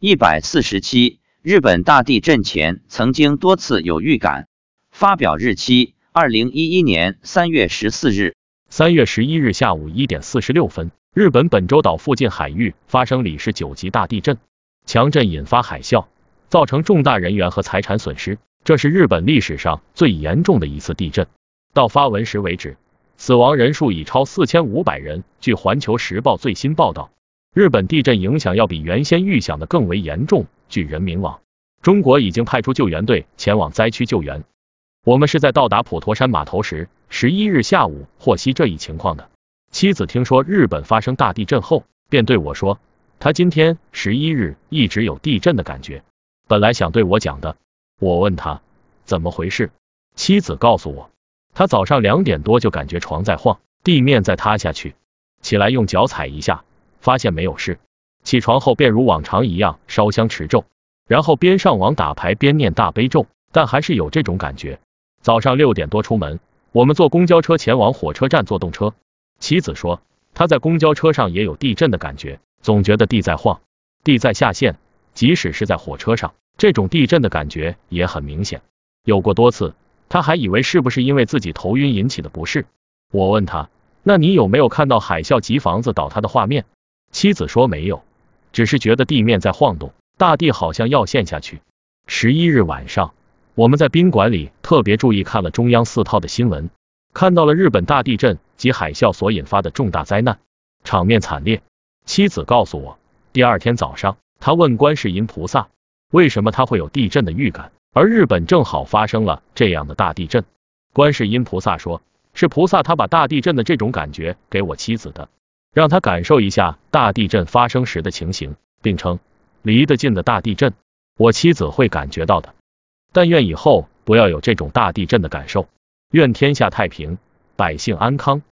一百四十七，日本大地震前曾经多次有预感。发表日期：二零一一年三月十四日。三月十一日下午一点四十六分，日本本州岛附近海域发生里氏九级大地震，强震引发海啸，造成重大人员和财产损失。这是日本历史上最严重的一次地震。到发文时为止，死亡人数已超四千五百人。据环球时报最新报道。日本地震影响要比原先预想的更为严重。据人民网，中国已经派出救援队前往灾区救援。我们是在到达普陀山码头时，十一日下午获悉这一情况的。妻子听说日本发生大地震后，便对我说，他今天十一日一直有地震的感觉。本来想对我讲的，我问他怎么回事，妻子告诉我，他早上两点多就感觉床在晃，地面在塌下去，起来用脚踩一下。发现没有事，起床后便如往常一样烧香持咒，然后边上网打牌边念大悲咒，但还是有这种感觉。早上六点多出门，我们坐公交车前往火车站坐动车。妻子说，她在公交车上也有地震的感觉，总觉得地在晃，地在下陷。即使是在火车上，这种地震的感觉也很明显，有过多次。她还以为是不是因为自己头晕引起的不适。我问她，那你有没有看到海啸及房子倒塌的画面？妻子说没有，只是觉得地面在晃动，大地好像要陷下去。十一日晚上，我们在宾馆里特别注意看了中央四套的新闻，看到了日本大地震及海啸所引发的重大灾难，场面惨烈。妻子告诉我，第二天早上，他问观世音菩萨，为什么他会有地震的预感，而日本正好发生了这样的大地震。观世音菩萨说，是菩萨他把大地震的这种感觉给我妻子的。让他感受一下大地震发生时的情形，并称离得近的大地震，我妻子会感觉到的。但愿以后不要有这种大地震的感受。愿天下太平，百姓安康。